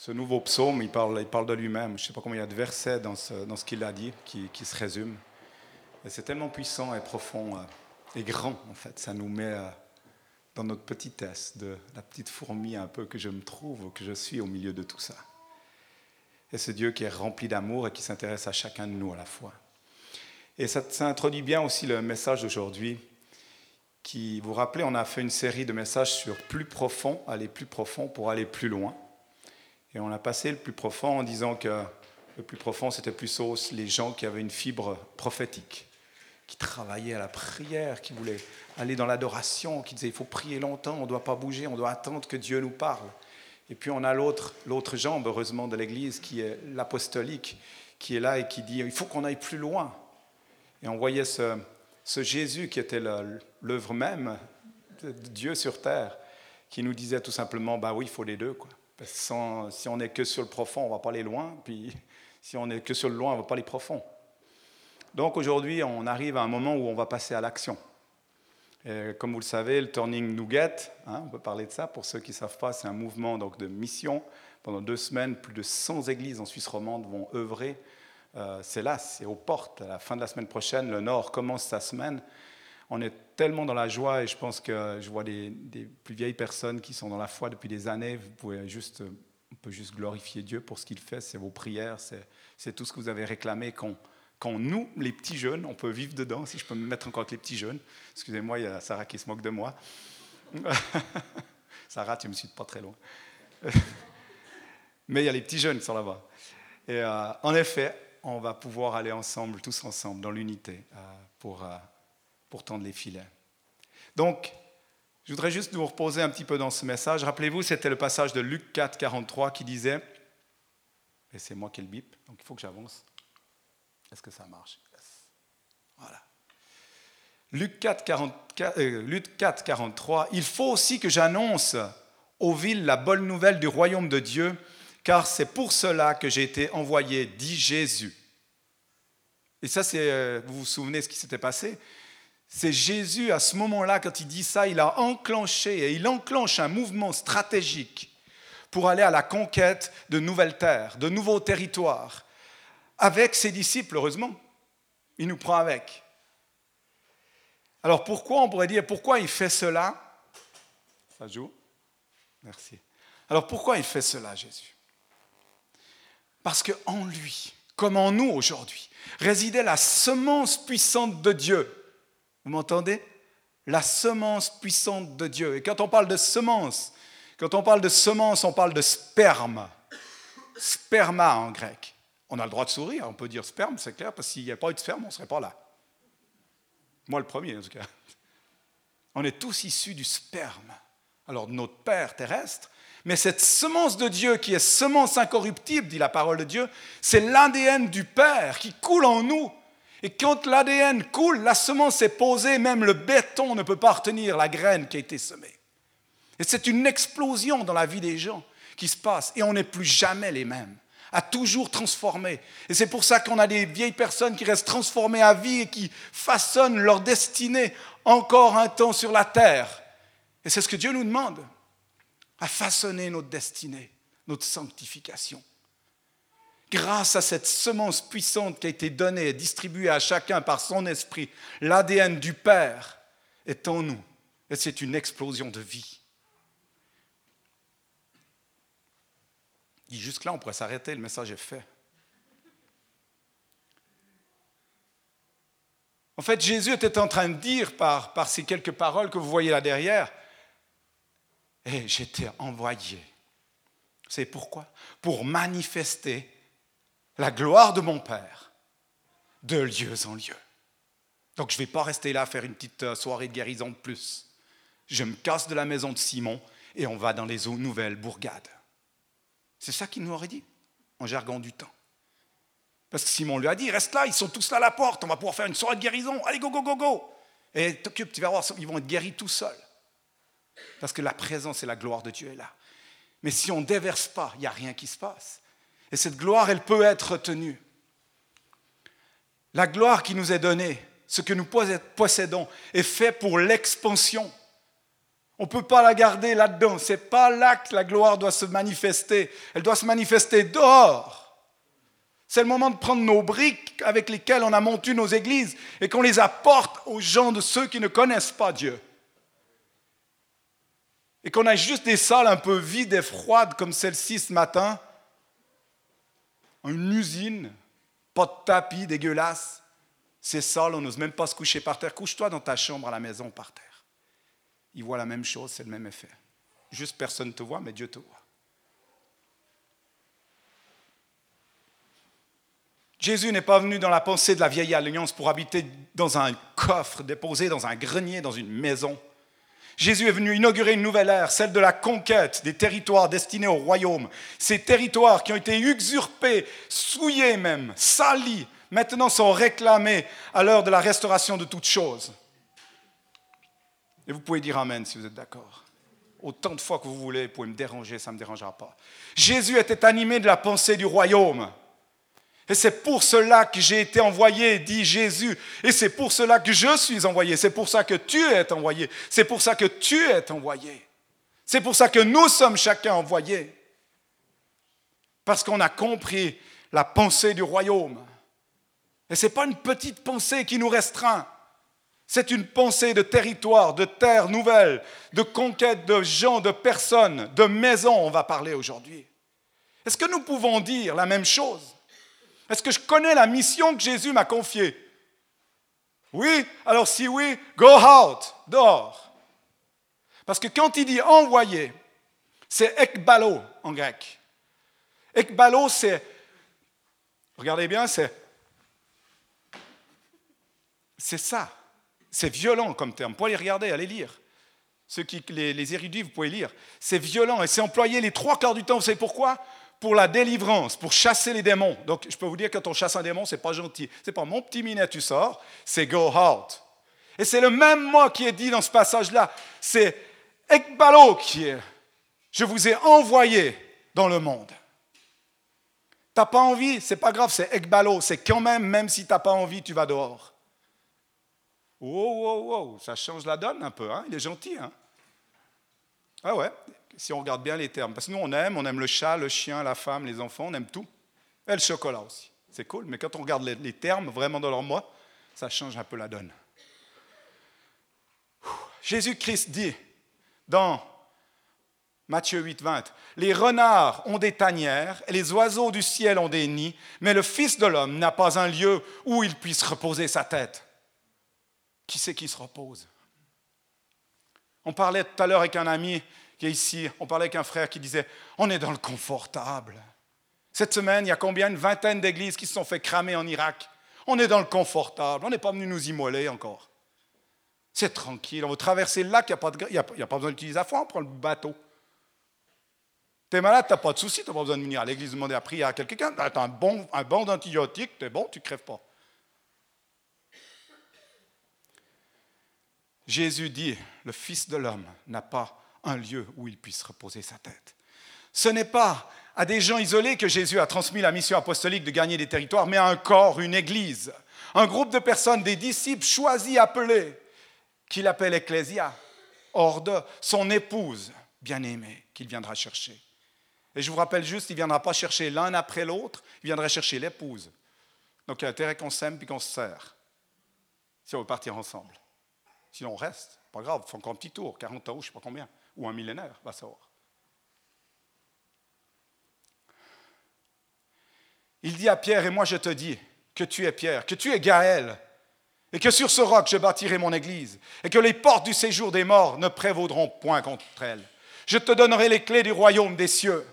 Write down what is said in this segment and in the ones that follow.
Ce nouveau psaume, il parle, il parle de lui-même. Je ne sais pas combien il y a de versets dans ce, dans ce qu'il a dit qui, qui se résument. Et c'est tellement puissant et profond euh, et grand, en fait. Ça nous met euh, dans notre petitesse de la petite fourmi un peu que je me trouve, que je suis au milieu de tout ça. Et ce Dieu qui est rempli d'amour et qui s'intéresse à chacun de nous à la fois. Et ça, ça introduit bien aussi le message d'aujourd'hui. Qui, vous rappelez, on a fait une série de messages sur plus profond, aller plus profond pour aller plus loin. Et on a passé le plus profond en disant que le plus profond, c'était plus les gens qui avaient une fibre prophétique, qui travaillaient à la prière, qui voulaient aller dans l'adoration, qui disaient il faut prier longtemps, on ne doit pas bouger, on doit attendre que Dieu nous parle. Et puis on a l'autre, l'autre jambe, heureusement, de l'Église, qui est l'apostolique, qui est là et qui dit il faut qu'on aille plus loin. Et on voyait ce, Jésus qui était l'œuvre même de Dieu sur terre, qui nous disait tout simplement bah oui, il faut les deux. Quoi si on n'est que sur le profond, on ne va pas aller loin. Puis si on n'est que sur le loin, on ne va pas aller profond. Donc aujourd'hui, on arrive à un moment où on va passer à l'action. Comme vous le savez, le Turning Nougat, hein, on peut parler de ça, pour ceux qui ne savent pas, c'est un mouvement donc, de mission. Pendant deux semaines, plus de 100 églises en Suisse romande vont œuvrer. Euh, c'est là, c'est aux portes. À la fin de la semaine prochaine, le Nord commence sa semaine on est tellement dans la joie et je pense que je vois des, plus vieilles personnes qui sont dans la foi depuis des années. Vous pouvez juste, on peut juste glorifier Dieu pour ce qu'il fait. C'est vos prières, c'est tout ce que vous avez réclamé. Quand, nous, les petits jeunes, on peut vivre dedans, si je peux me mettre encore avec les petits jeunes. Excusez-moi, il y a Sarah qui se moque de moi. Sarah, tu me suis pas très loin. Mais il y a les petits jeunes qui sont là-bas. Et euh, en effet, on va pouvoir aller ensemble, tous ensemble, dans l'unité, euh, pour euh, pour tendre les filets. Donc, je voudrais juste nous reposer un petit peu dans ce message. Rappelez-vous, c'était le passage de Luc 4, 43 qui disait, et c'est moi qui le bip, donc il faut que j'avance. Est-ce que ça marche? Voilà. Luc 4, 4, 43, il faut aussi que j'annonce aux villes la bonne nouvelle du royaume de Dieu, car c'est pour cela que j'ai été envoyé, dit Jésus. Et ça, c'est, euh, vous vous souvenez ce qui s'était passé? C'est Jésus, à ce moment-là, quand il dit ça, il a enclenché et il enclenche un mouvement stratégique pour aller à la conquête de nouvelles terres, de nouveaux territoires, avec ses disciples, heureusement. Il nous prend avec. Alors pourquoi, on pourrait dire, pourquoi il fait cela? Ça joue Merci. Alors pourquoi il fait cela, Jésus? Parce qu'en lui, comme en nous aujourd'hui, résidait la semence puissante de Dieu vous m'entendez? La semence puissante de Dieu. Et quand on parle de semence, quand on parle de semence, on parle de sperme. Sperma en grec. On a le droit de sourire, on peut dire sperme, c'est clair, parce qu'il n'y a pas eu de sperme, on ne serait pas là. Moi le premier, en tout cas. On est tous issus du sperme. Alors de notre Père terrestre, mais cette semence de Dieu qui est semence incorruptible, dit la parole de Dieu, c'est l'ADN du Père qui coule en nous et quand l'ADN coule, la semence est posée, même le béton ne peut pas retenir la graine qui a été semée. Et c'est une explosion dans la vie des gens qui se passe. Et on n'est plus jamais les mêmes, à toujours transformer. Et c'est pour ça qu'on a des vieilles personnes qui restent transformées à vie et qui façonnent leur destinée encore un temps sur la terre. Et c'est ce que Dieu nous demande, à façonner notre destinée, notre sanctification grâce à cette semence puissante qui a été donnée et distribuée à chacun par son esprit, l'ADN du Père est en nous. Et c'est une explosion de vie. Jusque-là, on pourrait s'arrêter, le message est fait. En fait, Jésus était en train de dire par, par ces quelques paroles que vous voyez là derrière, et j'étais envoyé. C'est pourquoi? Pour manifester la gloire de mon Père de lieu en lieu. Donc je ne vais pas rester là faire une petite euh, soirée de guérison de plus. Je me casse de la maison de Simon et on va dans les nouvelles bourgades. C'est ça qu'il nous aurait dit en jargon du temps. Parce que Simon lui a dit, reste là, ils sont tous là à la porte, on va pouvoir faire une soirée de guérison, allez, go, go, go, go. Et t'occupe, tu vas voir, ils vont être guéris tout seuls. Parce que la présence et la gloire de Dieu est là. Mais si on ne déverse pas, il n'y a rien qui se passe. Et cette gloire, elle peut être retenue. La gloire qui nous est donnée, ce que nous possédons, est fait pour l'expansion. On ne peut pas la garder là-dedans. Ce n'est pas là que la gloire doit se manifester. Elle doit se manifester dehors. C'est le moment de prendre nos briques avec lesquelles on a monté nos églises et qu'on les apporte aux gens de ceux qui ne connaissent pas Dieu. Et qu'on a juste des salles un peu vides et froides comme celle-ci ce matin. Une usine, pas de tapis dégueulasse. C'est sale, on n'ose même pas se coucher par terre. Couche-toi dans ta chambre à la maison par terre il voit la même chose, c'est le même effet. Juste personne ne te voit, mais Dieu te voit. Jésus n'est pas venu dans la pensée de la vieille alliance pour habiter dans un coffre, déposé dans un grenier, dans une maison. Jésus est venu inaugurer une nouvelle ère, celle de la conquête des territoires destinés au royaume. Ces territoires qui ont été usurpés, souillés même, salis, maintenant sont réclamés à l'heure de la restauration de toutes choses. Et vous pouvez dire Amen si vous êtes d'accord. Autant de fois que vous voulez, vous pouvez me déranger, ça ne me dérangera pas. Jésus était animé de la pensée du royaume. Et c'est pour cela que j'ai été envoyé, dit Jésus. Et c'est pour cela que je suis envoyé. C'est pour ça que tu es envoyé. C'est pour ça que tu es envoyé. C'est pour ça que nous sommes chacun envoyés. Parce qu'on a compris la pensée du royaume. Et ce n'est pas une petite pensée qui nous restreint. C'est une pensée de territoire, de terre nouvelle, de conquête de gens, de personnes, de maisons, on va parler aujourd'hui. Est-ce que nous pouvons dire la même chose? Est-ce que je connais la mission que Jésus m'a confiée? Oui Alors si oui, go out, dehors. Parce que quand il dit envoyer, c'est ekbalo en grec. Ekbalo, c'est, regardez bien, c'est, c'est ça. C'est violent comme terme. Vous pouvez les regarder, allez lire. Ceux qui, les, érudits, vous pouvez lire. C'est violent et c'est employé les trois quarts du temps. Vous savez pourquoi? Pour la délivrance, pour chasser les démons. Donc, je peux vous dire, quand on chasse un démon, c'est pas gentil. C'est pas mon petit minet, tu sors. C'est go out. Et c'est le même mot qui est dit dans ce passage-là. C'est ekbalo qui est. Je vous ai envoyé dans le monde. T'as pas envie, c'est pas grave, c'est ekbalo. C'est quand même, même si t'as pas envie, tu vas dehors. Wow, wow, wow, ça change la donne un peu, hein? Il est gentil. Hein? Ah ouais, si on regarde bien les termes. Parce que nous, on aime, on aime le chat, le chien, la femme, les enfants, on aime tout. Et le chocolat aussi. C'est cool, mais quand on regarde les, termes vraiment dans leur moi, ça change un peu la donne. Jésus-Christ dit dans Matthieu 8, 20, Les renards ont des tanières et les oiseaux du ciel ont des nids, mais le Fils de l'homme n'a pas un lieu où il puisse reposer sa tête qui c'est qui se repose? On parlait tout à l'heure avec un ami qui est ici, on parlait avec un frère qui disait, on est dans le confortable. Cette semaine, il y a combien? Une vingtaine d'églises qui se sont fait cramer en Irak. On est dans le confortable, on n'est pas venu nous immoler encore. C'est tranquille, on va traverser le lac, il n'y a, a, pas besoin d'utiliser la foi, on prend le bateau. Tu es malade, tu n'as pas de souci, tu n'as pas besoin de venir à l'église demander à prier à quelqu'un. Tu as un bon, un bon d'antibiotiques, tu es bon, tu crèves pas. Jésus dit, le Fils de l'homme n'a pas un lieu où il puisse reposer sa tête. Ce n'est pas à des gens isolés que Jésus a transmis la mission apostolique de gagner des territoires, mais à un corps, une église, un groupe de personnes, des disciples choisis, appelés, qu'il appelle Ecclésia, hors de son épouse bien-aimée qu'il viendra chercher. Et je vous rappelle juste, il ne viendra pas chercher l'un après l'autre, il viendra chercher l'épouse. Donc il y a intérêt qu'on s'aime puis qu'on se sert, si on veut partir ensemble. Sinon, on reste. Pas grave, faut encore un petit tour, 40 ans, je ne sais pas combien, ou un millénaire, va savoir. Il dit à Pierre, et moi je te dis que tu es Pierre, que tu es Gaël, et que sur ce roc je bâtirai mon église, et que les portes du séjour des morts ne prévaudront point contre elle. Je te donnerai les clés du royaume des cieux.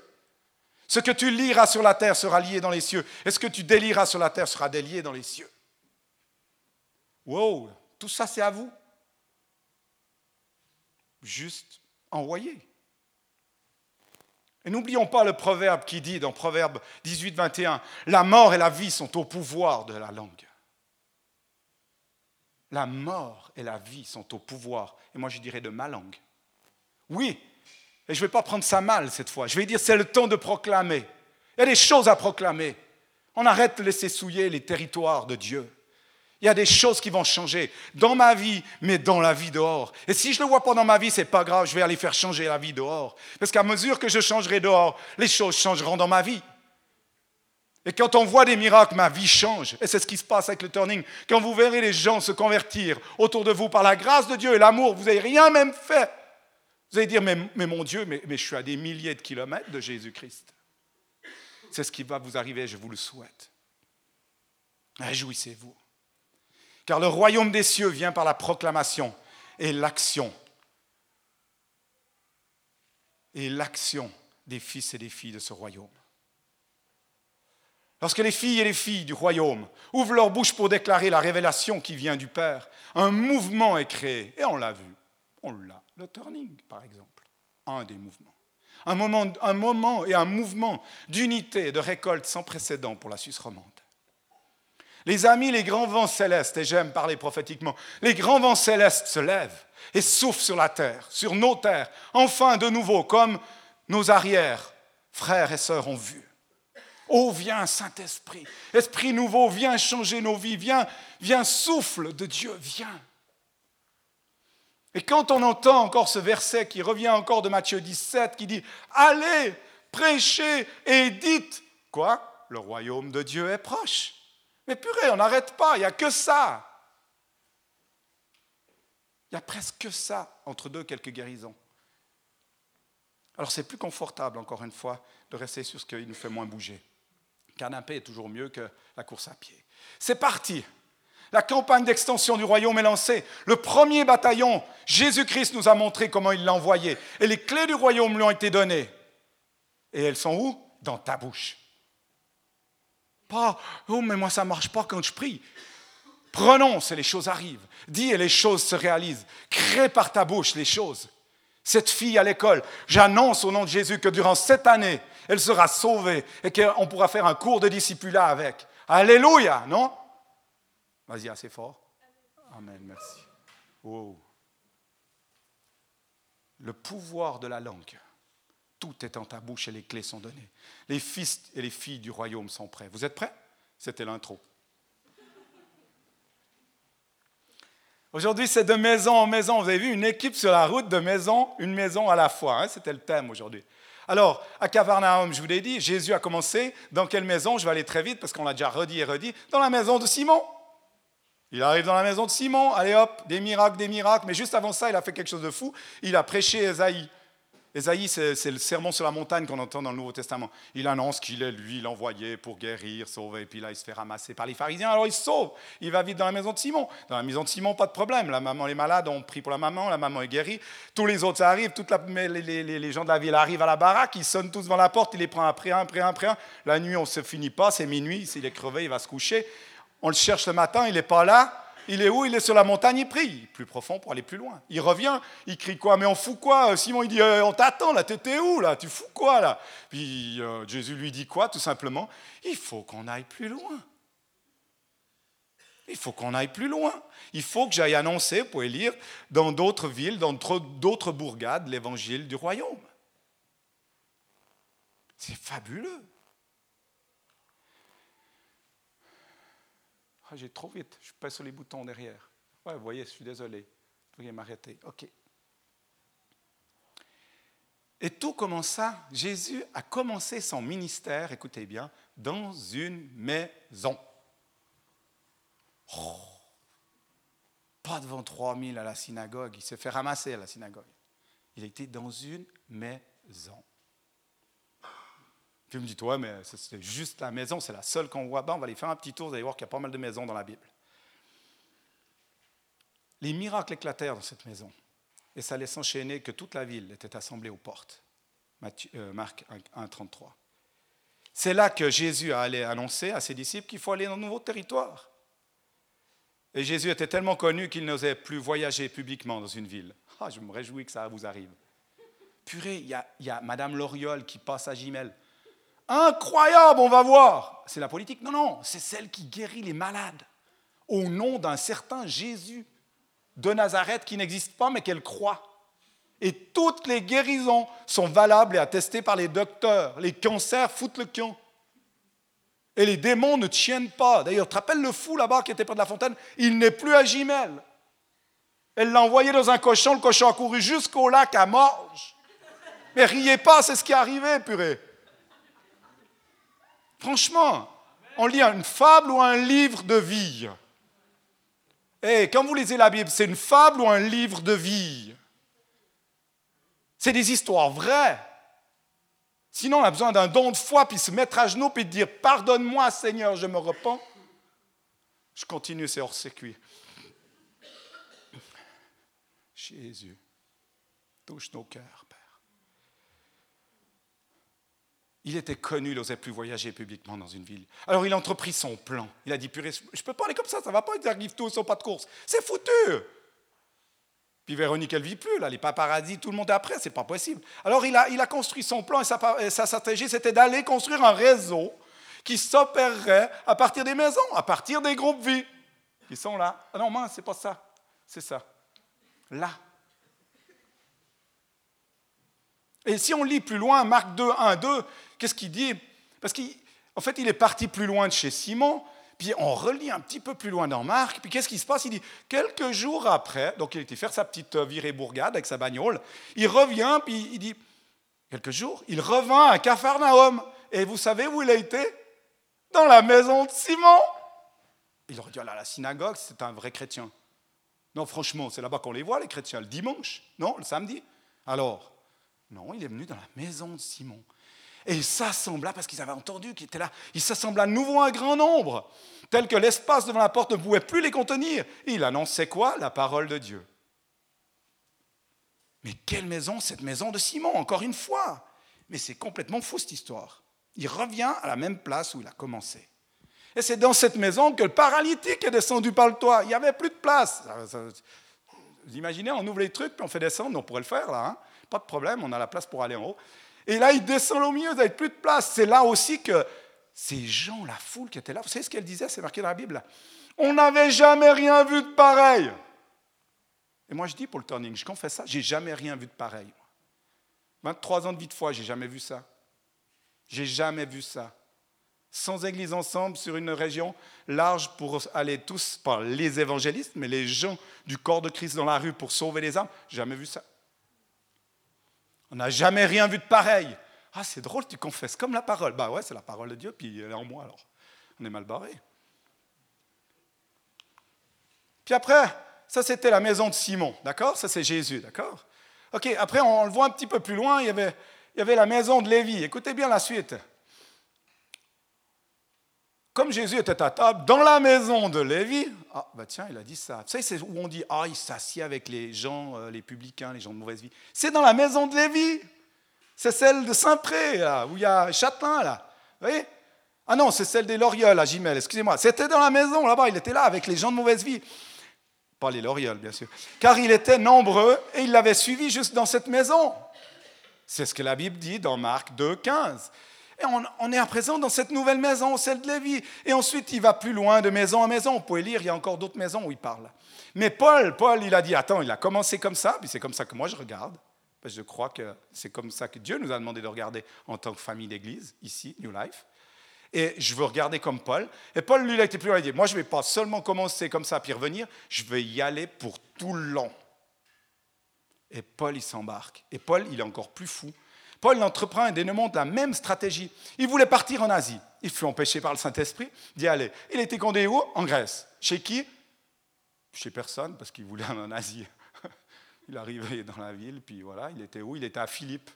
Ce que tu liras sur la terre sera lié dans les cieux, et ce que tu délieras sur la terre sera délié dans les cieux. Wow, tout ça c'est à vous juste envoyé. Et n'oublions pas le proverbe qui dit dans Proverbe 18, 21, La mort et la vie sont au pouvoir de la langue. La mort et la vie sont au pouvoir, et moi je dirais de ma langue. Oui, et je ne vais pas prendre ça mal cette fois, je vais dire c'est le temps de proclamer. Il y a des choses à proclamer. On arrête de laisser souiller les territoires de Dieu. Il y a des choses qui vont changer dans ma vie, mais dans la vie dehors. Et si je ne le vois pas dans ma vie, ce n'est pas grave, je vais aller faire changer la vie dehors. Parce qu'à mesure que je changerai dehors, les choses changeront dans ma vie. Et quand on voit des miracles, ma vie change. Et c'est ce qui se passe avec le turning. Quand vous verrez les gens se convertir autour de vous par la grâce de Dieu et l'amour, vous n'avez rien même fait. Vous allez dire, mais, mon Dieu, mais je suis à des milliers de kilomètres de Jésus-Christ. C'est ce qui va vous arriver, je vous le souhaite. Réjouissez-vous. Car le royaume des cieux vient par la proclamation et l'action. Et l'action des fils et des filles de ce royaume. Lorsque les filles et les filles du royaume ouvrent leur bouche pour déclarer la révélation qui vient du Père, un mouvement est créé. Et on l'a vu. On l'a. Le turning, par exemple. Un des mouvements. Un moment, un moment et un mouvement d'unité et de récolte sans précédent pour la Suisse romande. Les amis, les grands vents célestes, et j'aime parler prophétiquement, les grands vents célestes se lèvent et soufflent sur la terre, sur nos terres, enfin de nouveau, comme nos arrières, frères et sœurs, ont vu. Oh, viens, Saint-Esprit, Esprit nouveau, viens changer nos vies, viens, viens, souffle de Dieu, viens. Et quand on entend encore ce verset qui revient encore de Matthieu 17, qui dit, allez, prêchez et dites, quoi? Le royaume de Dieu est proche. Mais purée, on n'arrête pas, il n'y a que ça. Il y a presque que ça, entre deux, quelques guérisons. Alors c'est plus confortable, encore une fois, de rester sur ce qui nous fait moins bouger. Le canapé est toujours mieux que la course à pied. C'est parti. La campagne d'extension du royaume est lancée. Le premier bataillon, Jésus-Christ nous a montré comment il l'a envoyé. Et les clés du royaume lui ont été données. Et elles sont où? Dans ta bouche. Pas, oh, mais moi ça ne marche pas quand je prie. Prononce et les choses arrivent. Dis et les choses se réalisent. Crée par ta bouche les choses. Cette fille à l'école, j'annonce au nom de Jésus que durant cette année, elle sera sauvée et qu'on pourra faire un cours de discipulat avec. Alléluia, non? Vas-y, assez fort. Amen, merci. Le pouvoir de la langue. Tout est en ta bouche et les clés sont données. Les fils et les filles du royaume sont prêts. Vous êtes prêts? C'était l'intro. Aujourd'hui, c'est de maison en maison. Vous avez vu une équipe sur la route de maison, une maison à la fois. Hein? C'était le thème aujourd'hui. Alors, à Cavarnaum, je vous l'ai dit, Jésus a commencé. Dans quelle maison? Je vais aller très vite parce qu'on l'a déjà redit et redit. Dans la maison de Simon. Il arrive dans la maison de Simon. Allez hop, des miracles, des miracles. Mais juste avant ça, il a fait quelque chose de fou. Il a prêché Esaïe. Esaïe, c'est le sermon sur la montagne qu'on entend dans le Nouveau Testament. Il annonce qu'il est lui l'envoyé pour guérir, sauver, et puis là il se fait ramasser par les pharisiens, alors il se sauve, il va vite dans la maison de Simon. Dans la maison de Simon, pas de problème, la maman est malade, on prie pour la maman, la maman est guérie, tous les autres arrivent, toute les, gens de la ville arrivent à la baraque, ils sonnent tous devant la porte, il les prend après un, après un, après un. La nuit, on ne se finit pas, c'est minuit, s'il est crevé, il va se coucher. On le cherche le matin, il n'est pas là. Il est où? Il est sur la montagne, il prie. Plus profond pour aller plus loin. Il revient, il crie quoi? Mais on fout quoi? Simon, il dit euh, On t'attend là, t'étais où là? Tu fous quoi là? Puis euh, Jésus lui dit quoi Tout simplement? Il faut qu'on aille plus loin. Il faut qu'on aille plus loin. Il faut que j'aille annoncer, vous pouvez lire, dans d'autres villes, dans d'autres bourgades, l'évangile du royaume. C'est fabuleux. Ah, j'ai trop vite, je pèse sur les boutons derrière. Ouais, vous voyez, je suis désolé. Vous pouvez m'arrêter. OK. Et tout commença, Jésus a commencé son ministère, écoutez bien, dans une maison. Oh, pas devant 3000 à la synagogue, il s'est fait ramasser à la synagogue. Il était dans une maison. Puis me dit, ouais, mais c'est juste la maison, c'est la seule qu'on voit. Ben, on va aller faire un petit tour, vous allez voir qu'il y a pas mal de maisons dans la Bible. Les miracles éclatèrent dans cette maison. Et ça allait s'enchaîner que toute la ville était assemblée aux portes. Euh, Marc 1, 33. C'est là que Jésus a allé annoncer à ses disciples qu'il faut aller dans un nouveau territoire. Et Jésus était tellement connu qu'il n'osait plus voyager publiquement dans une ville. Ah, je me réjouis que ça vous arrive. Purée, il y a, y a Madame Loriol qui passe à Gimel. Incroyable, on va voir. C'est la politique Non, non, c'est celle qui guérit les malades au nom d'un certain Jésus de Nazareth qui n'existe pas mais qu'elle croit. Et toutes les guérisons sont valables et attestées par les docteurs. Les cancers foutent le camp. Et les démons ne tiennent pas. D'ailleurs, tu rappelles le fou là-bas qui était près de la fontaine? Il n'est plus à Gimel. Elle l'a envoyé dans un cochon, le cochon a couru jusqu'au lac à Morge. Mais riez pas, c'est ce qui est arrivé, purée. Franchement, on lit une fable ou un livre de vie? Et eh, quand vous lisez la Bible, c'est une fable ou un livre de vie? C'est des histoires vraies. Sinon, on a besoin d'un don de foi, puis se mettre à genoux, puis dire Pardonne-moi, Seigneur, je me repens. Je continue, c'est hors circuit. Jésus, touche nos cœurs, Père. Il était connu, il n'osait plus voyager publiquement dans une ville. Alors il a entrepris son plan. Il a dit Purée, je ne peux pas aller comme ça, ça ne va pas, ils arrivent tous, ils pas de course. C'est foutu puis Véronique, elle vit plus, là, les paparazzis, tout le monde est après, c'est pas possible. Alors il a, construit son plan et sa, stratégie, c'était d'aller construire un réseau qui s'opérerait à partir des maisons, à partir des groupes vie. Ils sont là. Ah non, mince, c'est pas ça. C'est ça. Là. Et si on lit plus loin, Marc 2, 1, 2, qu'est-ce qu'il dit? Parce qu'en fait, il est parti plus loin de chez Simon, puis on relit un petit peu plus loin dans Marc, puis qu'est-ce qui se passe? Il dit, quelques jours après, donc il était faire sa petite euh, virée bourgade avec sa bagnole, il revient, puis il dit, quelques jours, il revint à Capharnaüm. Et vous savez où il a été? Dans la maison de Simon. Il aurait dit, là, la synagogue, c'est un vrai chrétien. Non, franchement, c'est là-bas qu'on les voit, les chrétiens, le dimanche, non, le samedi. Alors, non, il est venu dans la maison de Simon. Et il s'assembla, parce qu'ils avaient entendu qu'il était là, il s'assembla à nouveau un grand nombre, tel que l'espace devant la porte ne pouvait plus les contenir. Et il annonçait quoi? La parole de Dieu. Mais quelle maison? Cette maison de Simon, encore une fois. Mais c'est complètement fou cette histoire. Il revient à la même place où il a commencé. Et c'est dans cette maison que le paralytique est descendu par le toit. Il n'y avait plus de place. Vous imaginez, on ouvre les trucs, puis on fait descendre, on pourrait le faire là. Hein. Pas de problème, on a la place pour aller en haut. Et là, il descend au milieu, il n'y plus de place. C'est là aussi que ces gens, la foule qui était là, vous savez ce qu'elle disait, c'est marqué dans la Bible? On n'avait jamais rien vu de pareil. Et moi, je dis pour le turning, je confesse ça, j'ai jamais rien vu de pareil. 23 ans de vie de foi, j'ai jamais vu ça. J'ai jamais vu ça. Sans église ensemble sur une région large pour aller tous, pas les évangélistes, mais les gens du corps de Christ dans la rue pour sauver les âmes, jamais vu ça. On n'a jamais rien vu de pareil. Ah, c'est drôle, tu confesses comme la parole. Bah ouais, c'est la parole de Dieu, puis elle est en moi alors. On est mal barré. Puis après, ça c'était la maison de Simon, d'accord? Ça c'est Jésus, d'accord? Ok, après on le voit un petit peu plus loin, il il y avait la maison de Lévi. Écoutez bien la suite comme Jésus était à table dans la maison de Lévi, ah, bah tiens, il a dit ça. Vous savez, c'est où on dit, ah, il s'assied avec les gens, euh, les publicains, les gens de mauvaise vie. C'est dans la maison de Lévi. C'est celle de Saint-Pré, où il y a Châtelain, là. Vous voyez? Ah non, c'est celle des Lorioles, à Gimel, excusez-moi. C'était dans la maison, là-bas, il était là, avec les gens de mauvaise vie. Pas les Lorioles, bien sûr. Car il était nombreux et il l'avait suivi juste dans cette maison. C'est ce que la Bible dit dans Marc 2, 15. Et on, est à présent dans cette nouvelle maison, celle de Lévi. Et ensuite, il va plus loin de maison en maison. Vous pouvez lire, il y a encore d'autres maisons où il parle. Mais Paul, Paul, il a dit, attends, il a commencé comme ça, puis c'est comme ça que moi je regarde. Parce que je crois que c'est comme ça que Dieu nous a demandé de regarder en tant que famille d'église, ici, New Life. Et je veux regarder comme Paul. Et Paul, lui, il a été plus loin. Il a dit, moi, je ne vais pas seulement commencer comme ça, puis revenir, je vais y aller pour tout le long. Et Paul, il s'embarque. Et Paul, il est encore plus fou Paul entreprend et dénomme la même stratégie. Il voulait partir en Asie. Il fut empêché par le Saint-Esprit d'y aller. Il était condamné où? En Grèce. Chez qui? Chez personne, parce qu'il voulait aller en Asie. il arrivait dans la ville, puis voilà, il était où? Il était à Philippe,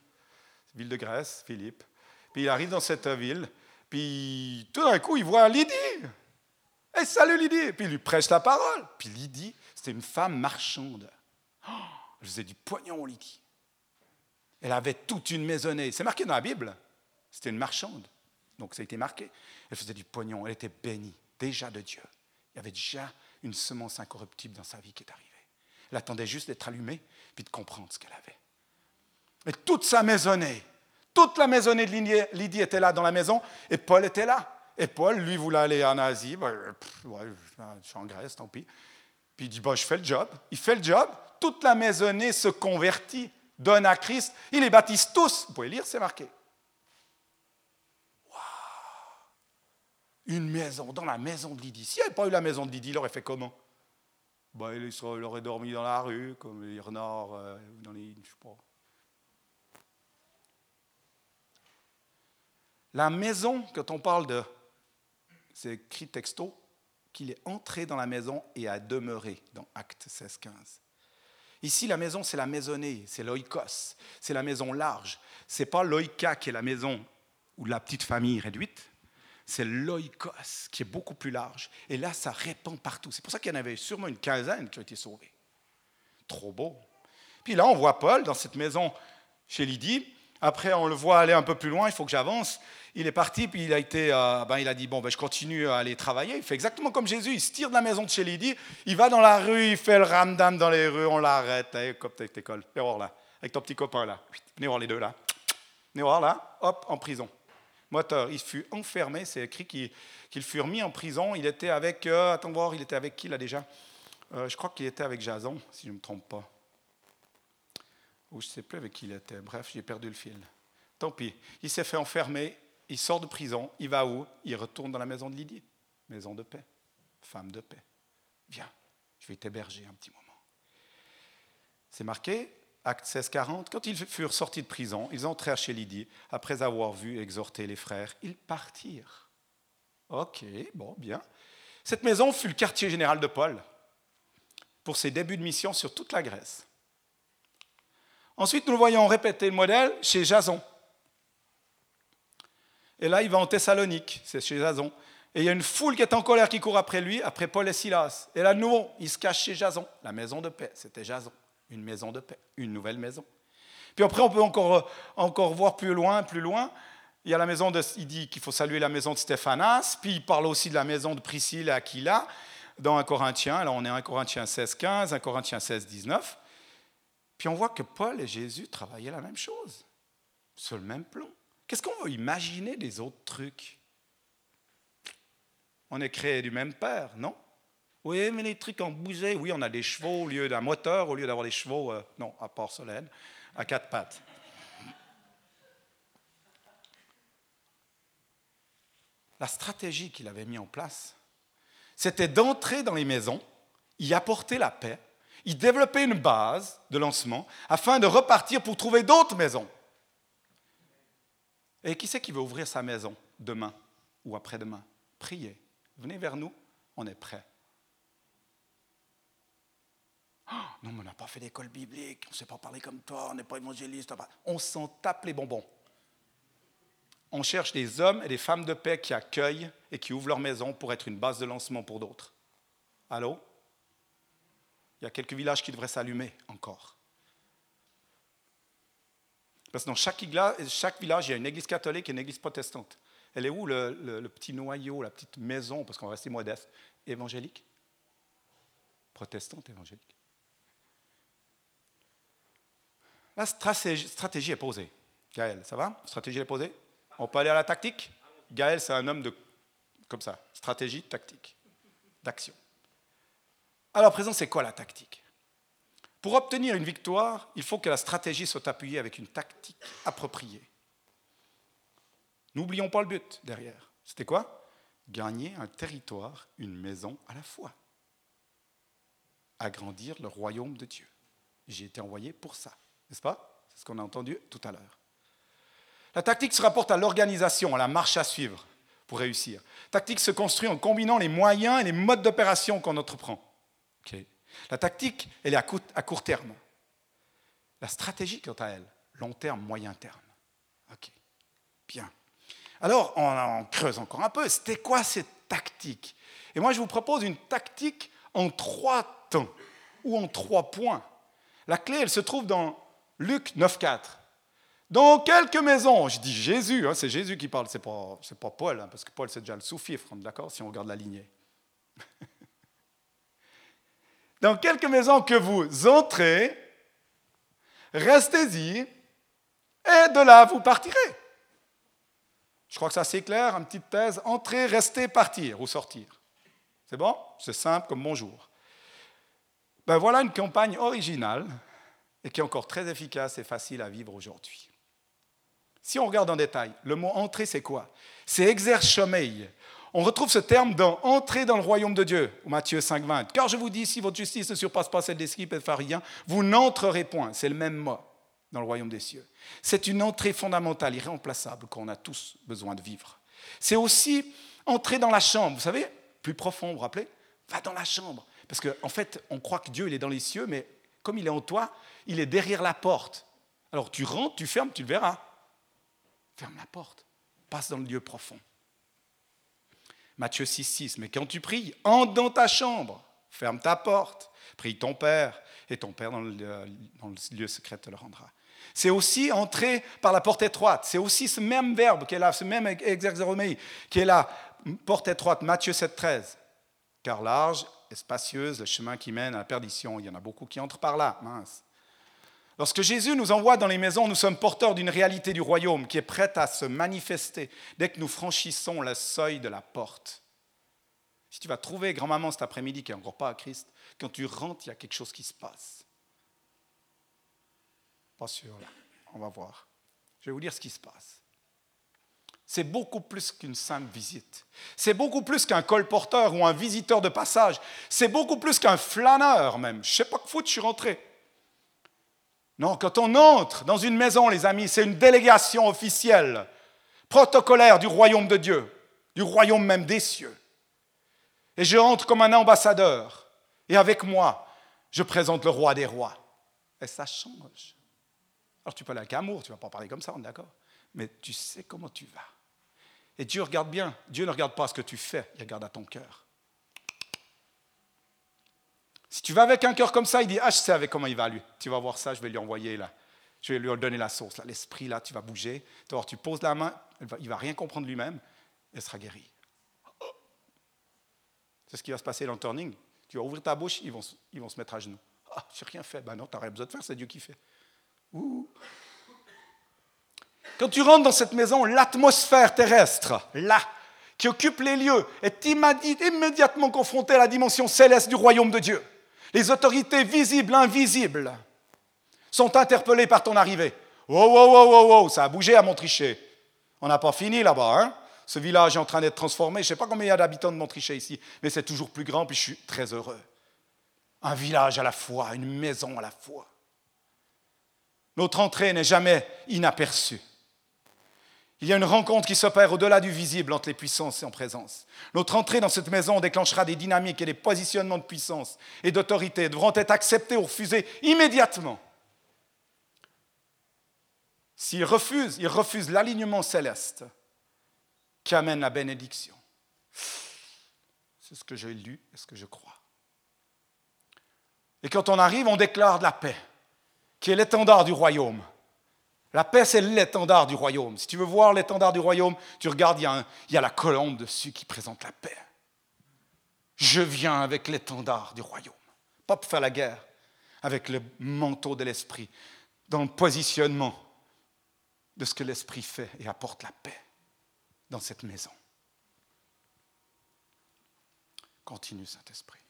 ville de Grèce, Philippe. Puis il arrive dans cette ville, puis tout d'un coup, il voit Lydie. Et salut Lydie Puis il lui prêche la parole. Puis Lydie, c'était une femme marchande. Oh, elle faisait du poignon, Lydie. Elle avait toute une maisonnée. C'est marqué dans la Bible. C'était une marchande. Donc ça a été marqué. Elle faisait du pognon. Elle était bénie déjà de Dieu. Il y avait déjà une semence incorruptible dans sa vie qui est arrivée. Elle attendait juste d'être allumée puis de comprendre ce qu'elle avait. Et toute sa maisonnée, toute la maisonnée de Lydie était là dans la maison et Paul était là. Et Paul, lui, voulait aller en Asie. Ben, je suis en Grèce, tant pis. Puis il dit, bah, je fais le job. Il fait le job. Toute la maisonnée se convertit donne à Christ. Il les baptise tous. Vous pouvez lire, c'est marqué. Une maison, dans la maison de Lydie. S'il n'y avait pas eu la maison de Lydie, il aurait fait comment? Ben, il, aurait dormi dans la rue, comme les renards, euh, dans les. Je sais pas. La maison, quand on parle de. C'est écrit texto, qu'il est entré dans la maison et a demeuré, dans Acte 16, 15. Ici, la maison, c'est la maisonnée, c'est l'oikos, c'est la maison large. C'est pas l'oika qui est la maison ou la petite famille réduite, c'est l'oikos qui est beaucoup plus large. Et là, ça répand partout. C'est pour ça qu'il y en avait sûrement une quinzaine qui ont été sauvés. Trop beau. Puis là, on voit Paul dans cette maison chez Lydie. Après, on le voit aller un peu plus loin, il faut que j'avance. Il est parti, puis il a, été, euh, ben, il a dit, bon, ben, je continue à aller travailler. Il fait exactement comme Jésus, il se tire de la maison de chez Lydie, il va dans la rue, il fait le ramdam dans les rues, on l'arrête. Hey, comme t'es école, viens là, avec ton petit copain là. Venez voir les deux là. Venez voir là, hop, en prison. Moteur, il fut enfermé, c'est écrit qu'il fut remis en prison. Il était avec, euh, attends voir, il était avec qui là déjà? Euh, Je crois qu'il était avec Jason, si je ne me trompe pas ou je ne sais plus avec qui il était. Bref, j'ai perdu le fil. Tant pis. Il s'est fait enfermer, il sort de prison, il va où? Il retourne dans la maison de Lydie. Maison de paix, femme de paix. Viens, je vais t'héberger un petit moment. C'est marqué, acte 16, 40. Quand ils furent sortis de prison, ils entrèrent chez Lydie. Après avoir vu exhorter les frères, ils partirent. Ok, bon, bien. Cette maison fut le quartier général de Paul pour ses débuts de mission sur toute la Grèce. Ensuite, nous le voyons répéter le modèle chez Jason. Et là, il va en Thessalonique, c'est chez Jason. Et il y a une foule qui est en colère qui court après lui, après Paul et Silas. Et là, de nouveau, il se cache chez Jason, la maison de paix. C'était Jason, une maison de paix, une nouvelle maison. Puis après, on peut encore, encore voir plus loin, plus loin. Il y a la maison il dit qu'il faut saluer la maison de Stéphanas, puis il parle aussi de la maison de Priscille et Aquila dans un Corinthien. Là, on est un Corinthien 16, 15, un Corinthien 16, 19. Puis on voit que Paul et Jésus travaillaient la même chose, sur le même plan. Qu'est-ce qu'on veut imaginer des autres trucs? On est créé du même père, non? Oui, mais les trucs ont bougé. Oui, on a des chevaux au lieu d'un moteur, au lieu d'avoir des chevaux, euh, non, à porcelaine, à quatre pattes. La stratégie qu'il avait mise en place, c'était d'entrer dans les maisons, y apporter la paix, il développait une base de lancement afin de repartir pour trouver d'autres maisons. Et qui c'est qui veut ouvrir sa maison demain ou après-demain? Priez. Venez vers nous, on est prêt. Oh, non, mais on n'a pas fait d'école biblique, on ne sait pas parler comme toi, on n'est pas évangéliste. On s'en tape les bonbons. On cherche des hommes et des femmes de paix qui accueillent et qui ouvrent leur maison pour être une base de lancement pour d'autres. Allô? Il y a quelques villages qui devraient s'allumer encore. Parce que dans chaque, village, il y a une église catholique et une église protestante. Elle est où le, petit noyau, la petite maison, parce qu'on va rester modeste Évangélique? Protestante, évangélique. La stratégie, stratégie est posée. Gaël, ça va? Stratégie est posée? On peut aller à la tactique? Gaël, c'est un homme de. comme ça. Stratégie, tactique, d'action. Alors, présent, c'est quoi la tactique? Pour obtenir une victoire, il faut que la stratégie soit appuyée avec une tactique appropriée. N'oublions pas le but derrière. C'était quoi? Gagner un territoire, une maison à la fois. Agrandir le royaume de Dieu. J'ai été envoyé pour ça, n'est-ce pas? C'est ce qu'on a entendu tout à l'heure. La tactique se rapporte à l'organisation, à la marche à suivre pour réussir. La tactique se construit en combinant les moyens et les modes d'opération qu'on entreprend. La tactique, elle est à court, terme. La stratégie, quant à elle, long terme, moyen terme. OK. Bien. Alors, on, creuse encore un peu. C'était quoi cette tactique? Et moi, je vous propose une tactique en trois temps ou en trois points. La clé, elle se trouve dans Luc 9.4. Dans quelques maisons, je dis Jésus, hein, c'est Jésus qui parle, c'est pas, pas Paul, hein, parce que Paul c'est déjà le sous-fifre, d'accord, si on regarde la lignée. Dans quelques maisons que vous entrez, restez-y, et de là, vous partirez. Je crois que ça c'est clair, une petite thèse, entrer, rester, partir ou sortir. C'est bon? C'est simple comme bonjour. Ben voilà une campagne originale et qui est encore très efficace et facile à vivre aujourd'hui. Si on regarde en détail, le mot entrer, c'est quoi? C'est exerce sommeil. On retrouve ce terme dans entrer dans le royaume de Dieu, Matthieu 5, 20. Car je vous dis, si votre justice ne surpasse pas celle des scribes et des pharisiens, vous n'entrerez point. C'est le même mot dans le royaume des cieux. C'est une entrée fondamentale, irremplaçable, qu'on a tous besoin de vivre. C'est aussi entrer dans la chambre. Vous savez, plus profond, vous vous rappelez? Va dans la chambre. Parce qu'en en fait, on croit que Dieu, il est dans les cieux, mais comme il est en toi, il est derrière la porte. Alors tu rentres, tu fermes, tu le verras. Ferme la porte. Passe dans le lieu profond. Matthieu 6, 6. Mais quand tu pries, entre dans ta chambre, ferme ta porte, prie ton Père, et ton Père dans le, lieu secret te le rendra. C'est aussi entrer par la porte étroite. C'est aussi ce même verbe qui est là, ce même exercice qui est là, porte étroite, Matthieu 7, 13. Car large et spacieuse, le chemin qui mène à la perdition, il y en a beaucoup qui entrent par là, mince. Lorsque Jésus nous envoie dans les maisons, nous sommes porteurs d'une réalité du royaume qui est prête à se manifester dès que nous franchissons le seuil de la porte. Si tu vas trouver grand-maman cet après-midi qui n'est encore pas à Christ, quand tu rentres, il y a quelque chose qui se passe. Pas sûr. On va voir. Je vais vous dire ce qui se passe. C'est beaucoup plus qu'une simple visite. C'est beaucoup plus qu'un colporteur ou un visiteur de passage. C'est beaucoup plus qu'un flâneur même. Je ne sais pas que foutre, je suis rentré. Non, quand on entre dans une maison, les amis, c'est une délégation officielle, protocolaire du royaume de Dieu, du royaume même des cieux. Et je rentre comme un ambassadeur. Et avec moi, je présente le roi des rois. Et ça change. Alors tu peux aller avec amour, tu ne vas pas parler comme ça, on est d'accord. Mais tu sais comment tu vas. Et Dieu regarde bien. Dieu ne regarde pas ce que tu fais, il regarde à ton cœur. Si tu vas avec un cœur comme ça, il dit, ah, je sais avec comment il va lui. Tu vas voir ça, je vais lui envoyer là. Je vais lui donner la source. L'esprit là, tu vas bouger. Tu, tu poses la main, il va rien comprendre lui-même, il sera guéri. C'est ce qui va se passer dans le turning. Tu vas ouvrir ta bouche, ils vont, ils vont se mettre à genoux. Ah, j'ai rien fait. Ben non, tu n'as rien besoin de faire, c'est Dieu qui fait. Quand tu rentres dans cette maison, l'atmosphère terrestre, là, qui occupe les lieux, est immédiatement confrontée à la dimension céleste du royaume de Dieu. Les autorités visibles, invisibles, sont interpellées par ton arrivée. Wow, wow, wow, wow, wow, ça a bougé à Montrichet. On n'a pas fini là-bas, hein Ce village est en train d'être transformé. Je ne sais pas combien il y a d'habitants de Montrichet ici, mais c'est toujours plus grand, puis je suis très heureux. Un village à la fois, une maison à la fois. Notre entrée n'est jamais inaperçue. Il y a une rencontre qui s'opère au-delà du visible entre les puissances et en présence. Notre entrée dans cette maison déclenchera des dynamiques et des positionnements de puissance et d'autorité devront être acceptés ou refusés immédiatement. S'ils refusent, ils refusent l'alignement céleste qui amène la bénédiction. C'est ce que j'ai lu et ce que je crois. Et quand on arrive, on déclare de la paix, qui est l'étendard du royaume. La paix, c'est l'étendard du royaume. Si tu veux voir l'étendard du royaume, tu regardes, il y, a la colombe dessus qui présente la paix. Je viens avec l'étendard du royaume. Pas pour faire la guerre, avec le manteau de l'esprit, dans le positionnement de ce que l'esprit fait et apporte la paix dans cette maison. Continue, Saint-Esprit.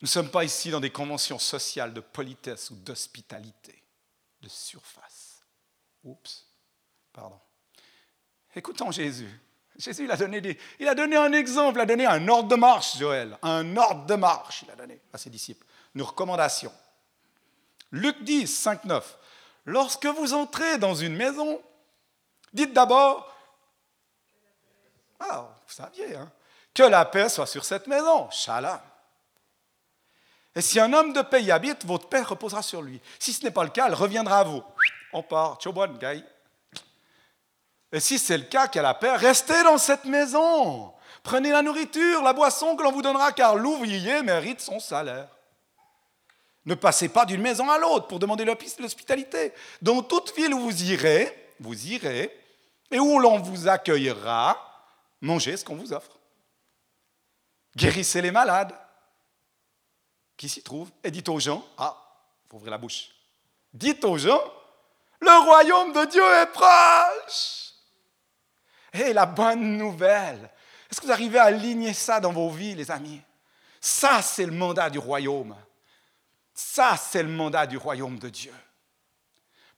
Nous ne sommes pas ici dans des conventions sociales de politesse ou d'hospitalité, de surface. Oups, pardon. Écoutons Jésus. Jésus, il a, donné il a donné un exemple, il a donné un ordre de marche, Joël. Un ordre de marche, il a donné à ses disciples. Une recommandation. Luc 10, 5, 9. Lorsque vous entrez dans une maison, dites d'abord, ah, vous saviez, hein, que la paix soit sur cette maison. Shalom. Et si un homme de paix y habite, votre paix reposera sur lui. Si ce n'est pas le cas, elle reviendra à vous. On part. guy. Et si c'est le cas qu'il y a paix, restez dans cette maison. Prenez la nourriture, la boisson que l'on vous donnera, car l'ouvrier mérite son salaire. Ne passez pas d'une maison à l'autre pour demander l'hospitalité. Dans toute ville où vous irez, vous irez, et où l'on vous accueillera, mangez ce qu'on vous offre. Guérissez les malades qui s'y trouve et dites aux gens, ah, il faut la bouche. Dites aux gens, le royaume de Dieu est proche. Et la bonne nouvelle, est-ce que vous arrivez à aligner ça dans vos vies, les amis? Ça, c'est le mandat du royaume. Ça, c'est le mandat du royaume de Dieu.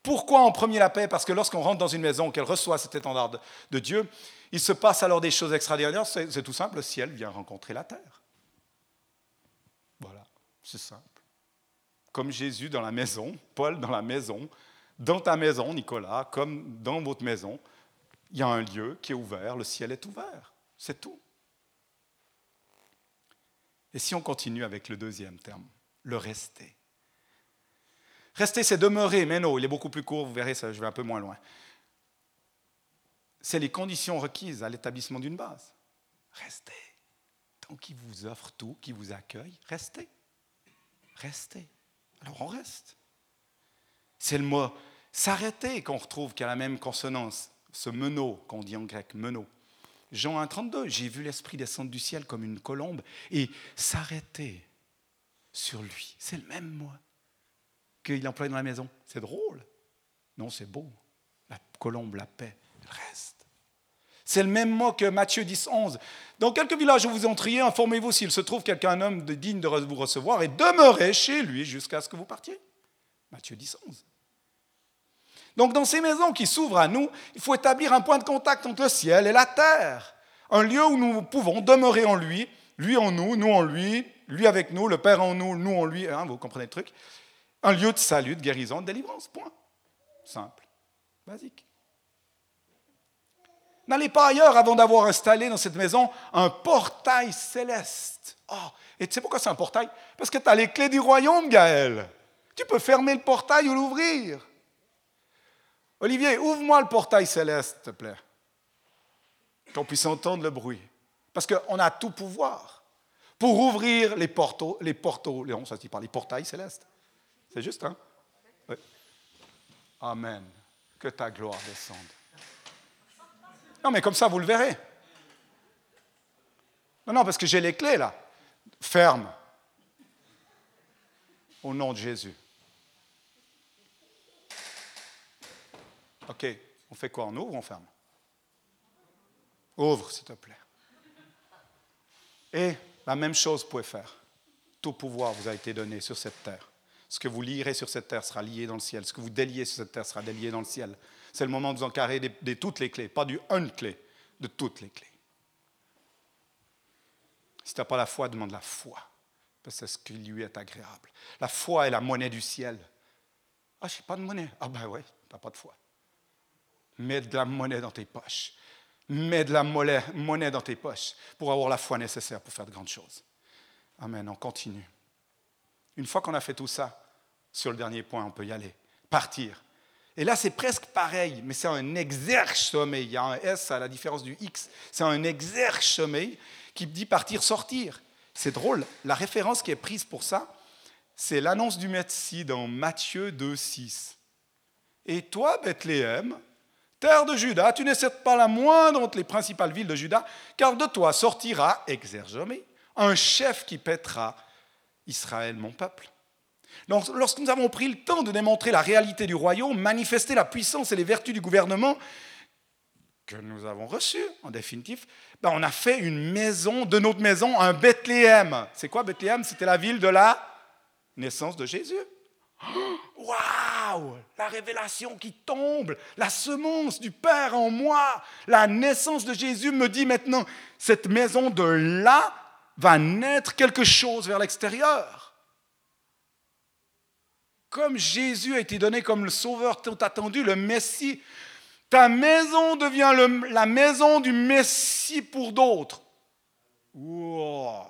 Pourquoi en premier la paix? Parce que lorsqu'on rentre dans une maison, qu'elle reçoit cet étendard de Dieu, il se passe alors des choses extraordinaires. C'est tout simple, le ciel vient rencontrer la terre. C'est simple. Comme Jésus dans la maison, Paul dans la maison, dans ta maison, Nicolas, comme dans votre maison, il y a un lieu qui est ouvert, le ciel est ouvert. C'est tout. Et si on continue avec le deuxième terme, le rester. Rester, c'est demeurer, mais non, il est beaucoup plus court, vous verrez, ça, je vais un peu moins loin. C'est les conditions requises à l'établissement d'une base. Restez. Tant qu'il vous offre tout, qu'il vous accueille, restez. Restez. Alors on reste. C'est le mot s'arrêter qu'on retrouve qui a la même consonance, ce meno qu'on dit en grec, meno. Jean 1,32, j'ai vu l'Esprit descendre du ciel comme une colombe et s'arrêter sur lui. C'est le même mot qu'il emploie dans la maison. C'est drôle. Non, c'est beau. La colombe, la paix, elle reste. C'est le même mot que Matthieu 10, 11. Dans quelques villages où vous entriez, informez-vous s'il se trouve quelqu'un, homme digne de vous recevoir, et demeurez chez lui jusqu'à ce que vous partiez. Matthieu 10, 11. Donc dans ces maisons qui s'ouvrent à nous, il faut établir un point de contact entre le ciel et la terre. Un lieu où nous pouvons demeurer en lui, lui en nous, nous en lui, lui avec nous, le Père en nous, nous en lui, hein, vous comprenez le truc Un lieu de salut, de guérison, de délivrance, point. Simple, basique. N'allez pas ailleurs avant d'avoir installé dans cette maison un portail céleste. Oh, et tu sais pourquoi c'est un portail? Parce que tu as les clés du royaume, Gaël. Tu peux fermer le portail ou l'ouvrir. Olivier, ouvre-moi le portail céleste, s'il te plaît, qu'on puisse entendre le bruit. Parce qu'on a tout pouvoir pour ouvrir les portos, les Léon, ça se les portails célestes. C'est juste, hein? Amen. Que ta gloire descende. Non, mais comme ça, vous le verrez. Non, non, parce que j'ai les clés là. Ferme. Au nom de Jésus. OK, on fait quoi? On ouvre ou on ferme? Ouvre, s'il te plaît. Et la même chose vous pouvez faire. Tout pouvoir vous a été donné sur cette terre. Ce que vous lierez sur cette terre sera lié dans le ciel. Ce que vous déliez sur cette terre sera délié dans le ciel. C'est le moment de vous encarrer de, toutes les clés, pas du une clé, de toutes les clés. Si tu n'as pas la foi, demande la foi, parce que c'est ce qui lui est agréable. La foi est la monnaie du ciel. Ah, je n'ai pas de monnaie. Ah ben ouais, tu n'as pas de foi. Mets de la monnaie dans tes poches. Mets de la monnaie dans tes poches pour avoir la foi nécessaire pour faire de grandes choses. Amen. On continue. Une fois qu'on a fait tout ça, sur le dernier point, on peut y aller. Partir. Et là, c'est presque pareil, mais c'est un exerce sommeil. Il y a un S à la différence du X. C'est un exerce sommeil qui dit partir, sortir. C'est drôle. La référence qui est prise pour ça, c'est l'annonce du Messie dans Matthieu 2, 6. Et toi, Bethléem, Terre de Juda, tu n'es certes pas la moindre entre les principales villes de Juda, car de toi sortira, exergomé, un chef qui pètera Israël, mon peuple. Lorsque nous avons pris le temps de démontrer la réalité du royaume, manifester la puissance et les vertus du gouvernement que nous avons reçu, en définitif, ben on a fait une maison, de notre maison, un Bethléem. C'est quoi Bethléem? C'était la ville de la naissance de Jésus. Waouh La révélation qui tombe, la semence du Père en moi, la naissance de Jésus me dit maintenant, cette maison de là va naître quelque chose vers l'extérieur. Comme Jésus a été donné comme le sauveur tant attendu, le Messie, ta maison devient la maison du Messie pour d'autres. Wow.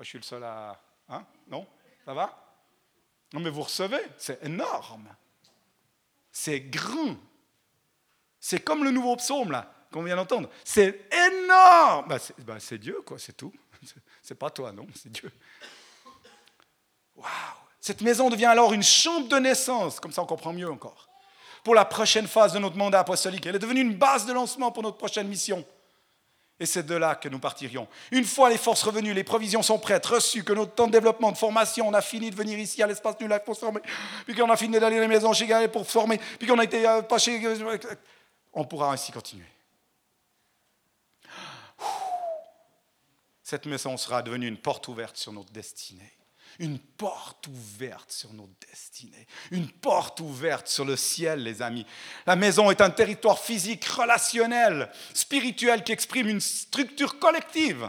Je suis le seul à... Hein? Non? Ça va? Non, mais vous recevez, c'est énorme. C'est grand. C'est comme le nouveau psaume, là, qu'on vient d'entendre. C'est énorme. Ben, ben, c'est Dieu, quoi, c'est tout. C'est pas toi, non, c'est Dieu. Waouh Cette maison devient alors une chambre de naissance, comme ça on comprend mieux encore, pour la prochaine phase de notre mandat apostolique. Elle est devenue une base de lancement pour notre prochaine mission. Et c'est de là que nous partirions. Une fois les forces revenues, les provisions sont prêtes, reçues, que notre temps de développement, de formation, on a fini de venir ici à l'espace New Life pour se former, puis qu'on a fini d'aller dans les maisons chez Gaël pour former, puis qu'on a été euh, pas chez... On pourra ainsi continuer. Cette maison sera devenue une porte ouverte sur notre destinée. Une porte ouverte sur nos destinées. Une porte ouverte sur le ciel, les amis. La maison est un territoire physique, relationnel, spirituel qui exprime une structure collective.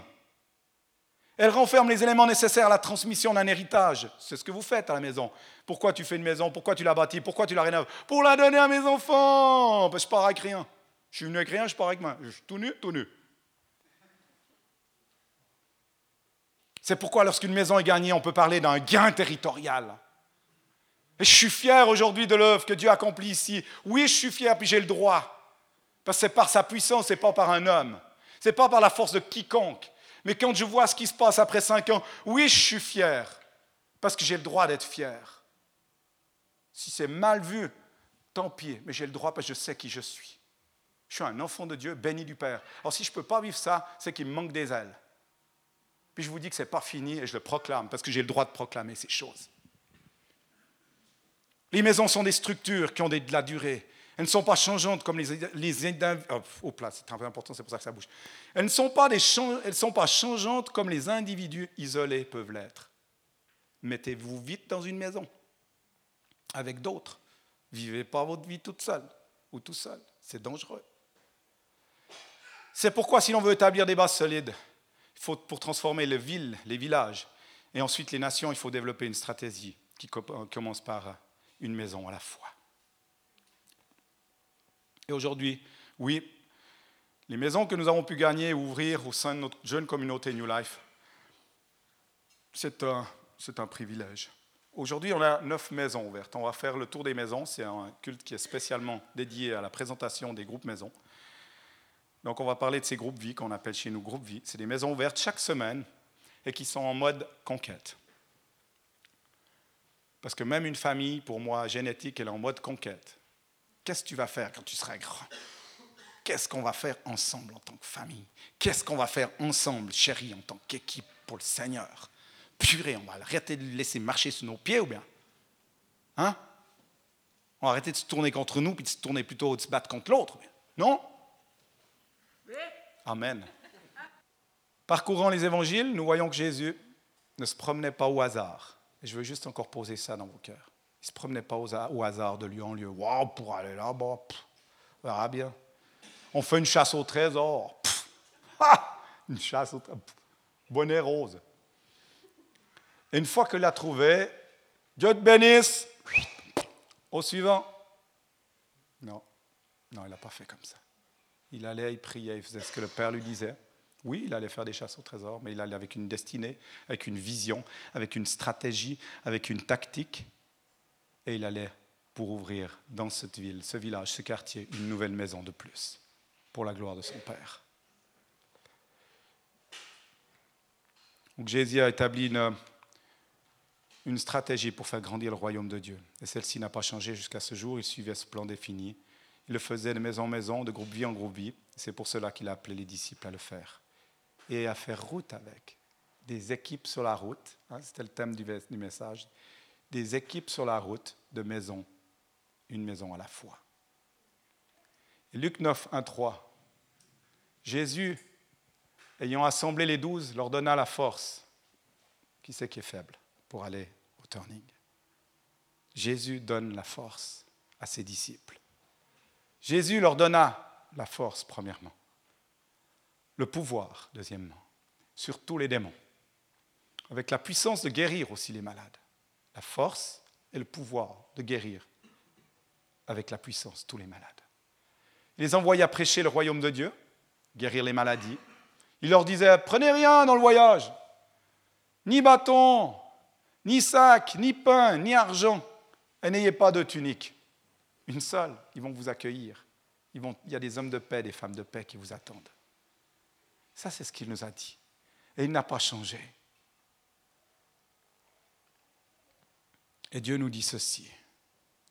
Elle renferme les éléments nécessaires à la transmission d'un héritage. C'est ce que vous faites à la maison. Pourquoi tu fais une maison? Pourquoi tu la bâtis? Pourquoi tu la rénoves? Pour la donner à mes enfants. je pars avec rien. Je suis venu avec rien, je pars avec moi. Je suis tout nu, tout nu. C'est pourquoi lorsqu'une maison est gagnée, on peut parler d'un gain territorial. Et je suis fier aujourd'hui de l'œuvre que Dieu accomplit ici. Oui, je suis fier, puis j'ai le droit. Parce que c'est par sa puissance, c'est pas par un homme. C'est pas par la force de quiconque. Mais quand je vois ce qui se passe après cinq ans, oui, je suis fier. Parce que j'ai le droit d'être fier. Si c'est mal vu, tant pis, mais j'ai le droit parce que je sais qui je suis. Je suis un enfant de Dieu, béni du Père. Alors si je ne peux pas vivre ça, c'est qu'il me manque des ailes. Puis je vous dis que ce n'est pas fini et je le proclame parce que j'ai le droit de proclamer ces choses. Les maisons sont des structures qui ont de la durée. Elles ne sont pas changeantes comme les, les oh, c'est important, c'est pour ça que ça bouge. Elles ne sont pas, elles sont pas changeantes comme les individus isolés peuvent l'être. Mettez-vous vite dans une maison avec d'autres. Vivez pas votre vie toute seule ou tout seul. C'est dangereux. C'est pourquoi si l'on veut établir des bases solides, pour transformer les villes, les villages, et ensuite les nations, il faut développer une stratégie qui commence par une maison à la fois. Et aujourd'hui, oui, les maisons que nous avons pu gagner et ouvrir au sein de notre jeune communauté New Life, c'est un privilège. Aujourd'hui, on a neuf maisons ouvertes. On va faire le tour des maisons. C'est un culte qui est spécialement dédié à la présentation des groupes maisons. Donc on va parler de ces groupes vie qu'on appelle chez nous groupes vie. C'est des maisons ouvertes chaque semaine et qui sont en mode conquête. Parce que même une famille, pour moi, génétique, elle est en mode conquête. Qu'est-ce que tu vas faire quand tu seras grand? Qu'est-ce qu'on va faire ensemble en tant que famille? Qu'est-ce qu'on va faire ensemble, chérie, en tant qu'équipe pour le Seigneur? Purée, on va arrêter de le laisser marcher sous nos pieds ou bien? Hein? On va arrêter de se tourner contre nous puis de se tourner plutôt de se battre contre l'autre Non? Amen. Parcourant les évangiles, nous voyons que Jésus ne se promenait pas au hasard. Je veux juste encore poser ça dans vos cœurs. Il ne se promenait pas au hasard de lieu en lieu. Waouh, pour aller là-bas, on verra bien. On fait une chasse au trésor. une chasse au trésor. Bonnet rose. Et une fois qu'il l'a trouvé, Dieu te bénisse. Au suivant. Non, non, il n'a pas fait comme ça. Il allait, il priait, il faisait ce que le Père lui disait. Oui, il allait faire des chasses au trésor, mais il allait avec une destinée, avec une vision, avec une stratégie, avec une tactique. Et il allait pour ouvrir dans cette ville, ce village, ce quartier, une nouvelle maison de plus, pour la gloire de son Père. Donc Jésus a établi une, une stratégie pour faire grandir le royaume de Dieu. Et celle-ci n'a pas changé jusqu'à ce jour. Il suivait ce plan défini. Il le faisait de maison en maison, de groupe vie en groupe vie. C'est pour cela qu'il a appelé les disciples à le faire. Et à faire route avec. Des équipes sur la route, hein, c'était le thème du, message, des équipes sur la route de maison, une maison à la fois. Luc 9, 1, 3. Jésus, ayant assemblé les douze, leur donna la force. Qui c'est qui est faible pour aller au turning? Jésus donne la force à ses disciples. Jésus leur donna la force, premièrement, le pouvoir, deuxièmement, sur tous les démons, avec la puissance de guérir aussi les malades, la force et le pouvoir de guérir avec la puissance tous les malades. Il les envoya prêcher le royaume de Dieu, guérir les maladies. Il leur disait, prenez rien dans le voyage, ni bâton, ni sac, ni pain, ni argent, et n'ayez pas de tunique. Une seule, ils vont vous accueillir. Il y a des hommes de paix, des femmes de paix qui vous attendent. Ça, c'est ce qu'il nous a dit. Et il n'a pas changé. Et Dieu nous dit ceci,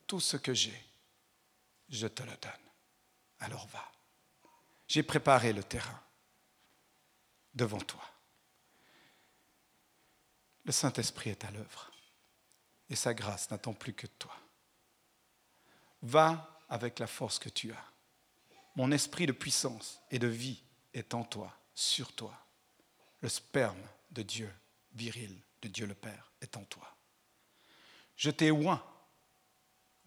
tout ce que j'ai, je te le donne. Alors va. J'ai préparé le terrain devant toi. Le Saint-Esprit est à l'œuvre et sa grâce n'attend plus que toi. Va avec la force que tu as. Mon esprit de puissance et de vie est en toi, sur toi. Le sperme de Dieu viril de Dieu le Père est en toi. Je t'ai oint.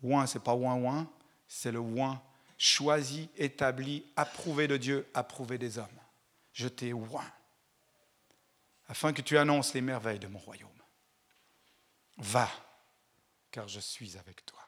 Oint, c'est pas oint oint, c'est le oint choisi, établi, approuvé de Dieu, approuvé des hommes. Je t'ai oint afin que tu annonces les merveilles de mon royaume. Va, car je suis avec toi.